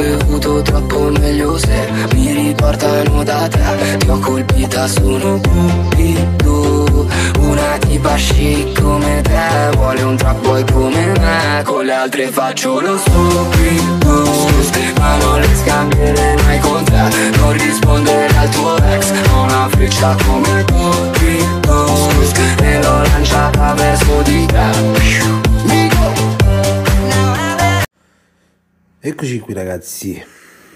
bevuto troppo meglio se mi riportano da te. Ti ho colpita, sono cupido Una tipa chic come te. Vuole un trap boy come me Con le altre faccio lo stupido Eccoci qui ragazzi,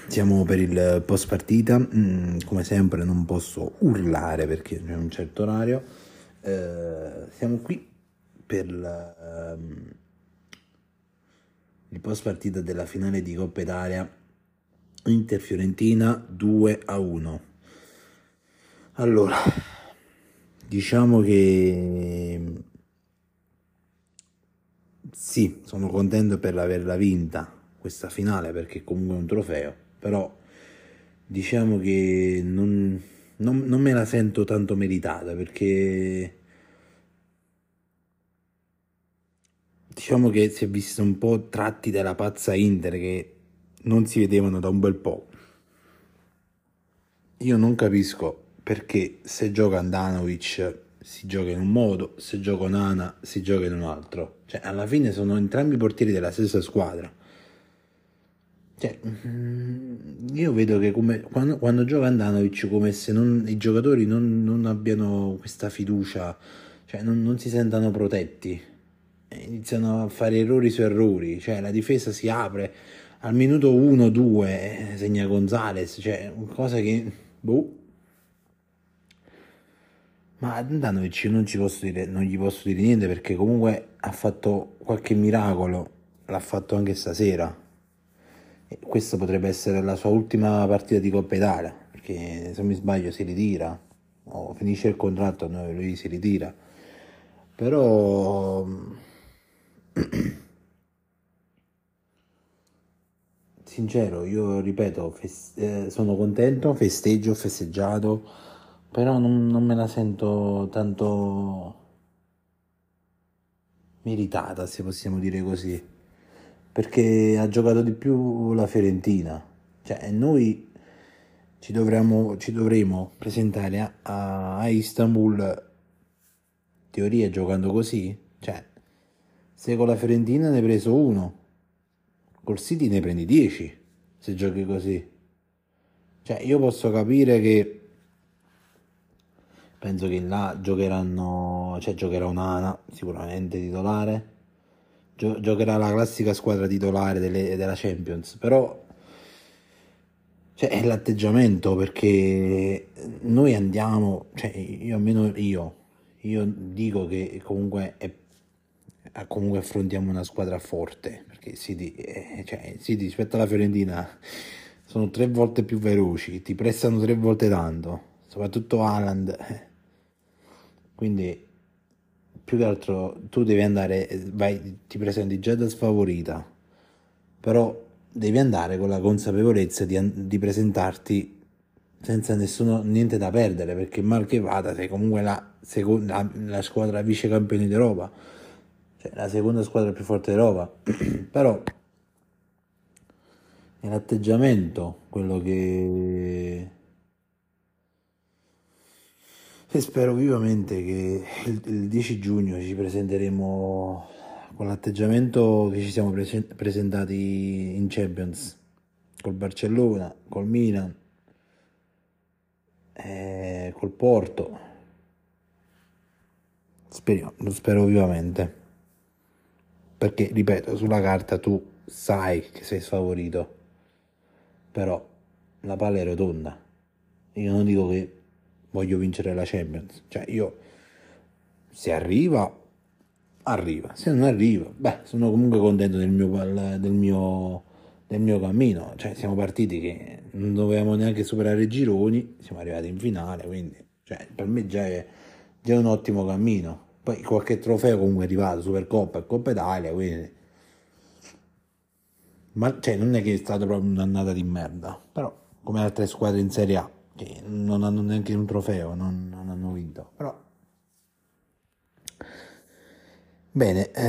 siamo per il post partita, mm, come sempre non posso urlare perché c'è un certo orario, eh, siamo qui per la, um, il post partita della finale di Coppa Italia Inter-Fiorentina 2 a 1. Allora, diciamo che sì, sono contento per averla vinta questa finale perché comunque è un trofeo, però diciamo che non, non, non me la sento tanto meritata perché diciamo che si è visto un po' tratti dalla pazza Inter che non si vedevano da un bel po'. Io non capisco perché se gioca Andanovic si gioca in un modo, se gioca Nana si gioca in un altro. Cioè, alla fine sono entrambi portieri della stessa squadra. Cioè, mm, io vedo che come, quando, quando gioca Andanovic come se non, i giocatori non, non, abbiano questa fiducia, cioè non, non si sentano protetti, iniziano a fare errori su errori, cioè la difesa si apre. Al minuto 1-2, eh, segna Gonzales, cioè cosa che... Boh. Ma Andanovic non, ci posso dire, non gli posso dire niente perché comunque ha fatto qualche miracolo, l'ha fatto anche stasera questa potrebbe essere la sua ultima partita di Coppa Italia, perché se non mi sbaglio si ritira, o finisce il contratto, no, lui si ritira. Però sincero, io ripeto, fest- eh, sono contento, festeggio, festeggiato, però non, non me la sento tanto meritata, se possiamo dire così perché ha giocato di più la Fiorentina. Cioè, noi ci, dovremmo, ci dovremo presentare a, a Istanbul, teoria giocando così. Cioè, se con la Fiorentina ne hai preso uno, col City ne prendi 10 se giochi così. Cioè, io posso capire che penso che là giocheranno, cioè giocherà un'Ana sicuramente titolare Gio- giocherà la classica squadra titolare delle, della Champions, però cioè, è l'atteggiamento perché noi andiamo, cioè io almeno io, io dico che comunque, è, comunque affrontiamo una squadra forte, perché City, eh, cioè, City rispetto alla Fiorentina sono tre volte più veloci, ti prestano tre volte tanto, soprattutto Haaland, quindi più che altro tu devi andare, vai, ti presenti già da sfavorita, però devi andare con la consapevolezza di, di presentarti senza nessuno, niente da perdere, perché mal che vada sei comunque la, seconda, la, squadra vice campione d'Europa, cioè la seconda squadra più forte d'Europa, però è l'atteggiamento quello che e spero vivamente che il, il 10 giugno ci presenteremo con l'atteggiamento che ci siamo prese- presentati in Champions col Barcellona, col Milan, eh, col Porto. Speriamo, lo spero vivamente. Perché, ripeto, sulla carta tu sai che sei sfavorito, però la palla è rotonda. Io non dico che voglio vincere la Champions. Cioè io, se arriva, arriva. Se non arriva, beh, sono comunque contento del mio, del mio, del mio cammino. Cioè siamo partiti che non dovevamo neanche superare i gironi, siamo arrivati in finale, quindi cioè, per me già è, già un ottimo cammino. Poi qualche trofeo comunque è arrivato, Supercoppa e Coppa Italia, quindi... Ma cioè, non è che è stata proprio un'annata di merda, però come altre squadre in Serie A che non hanno neanche un trofeo, non, non hanno vinto. Però bene, eh,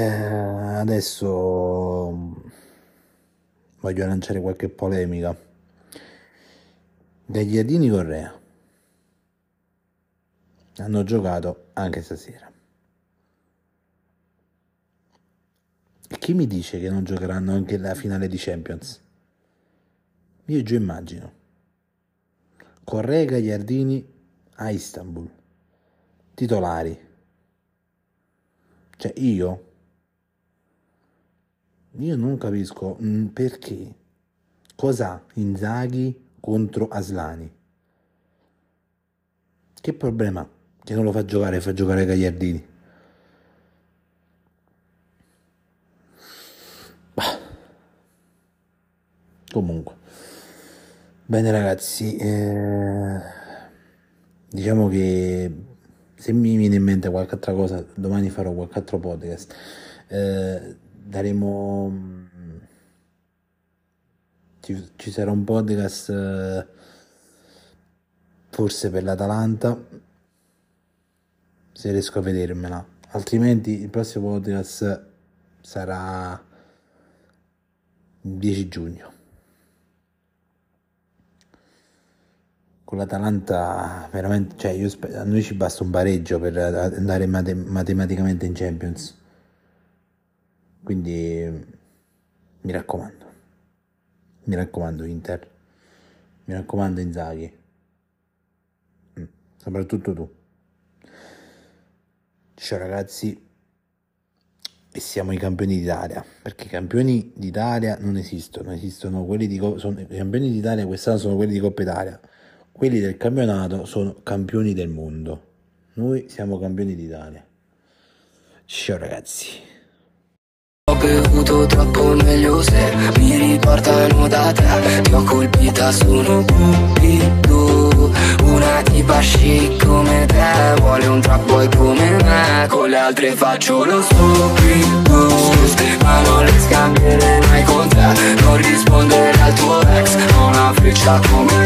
adesso voglio lanciare qualche polemica. Gagliardini Correa hanno giocato anche stasera. E chi mi dice che non giocheranno anche la finale di Champions? Io già immagino. Correa Gagliardini a Istanbul, titolari. Cioè io, io non capisco mm, perché, cosa Inzaghi contro Aslani. Che problema che non lo fa giocare, fa giocare Gagliardini. Bah. Comunque, bene ragazzi, eh, diciamo che se mi viene in mente qualche altra cosa, domani farò qualche altro podcast. Eh, daremo ci, ci, sarà un podcast eh, forse per l'Atalanta se riesco a vedermela. Altrimenti il prossimo podcast sarà il 10 giugno. Con l'Atalanta veramente, cioè io, a noi ci basta un pareggio per andare mate, matematicamente in Champions. Quindi mi raccomando. Mi raccomando Inter. Mi raccomando Inzaghi. Mm, soprattutto tu. Ciao ragazzi, e siamo i campioni d'Italia, perché i campioni d'Italia non esistono, esistono quelli di sono, i campioni d'Italia quest'anno sono quelli di Coppa Italia, quelli del campionato sono campioni del mondo. Noi siamo campioni d'Italia. Ciao ragazzi. Ho bevuto troppo meglio se mi riportano da te Ti ho colpita, sono cupido Una tipa chic come te Vuole un trap boy come me Con le altre faccio lo stupido Ma non le scambierei mai con te Non rispondere al tuo ex Ho una freccia come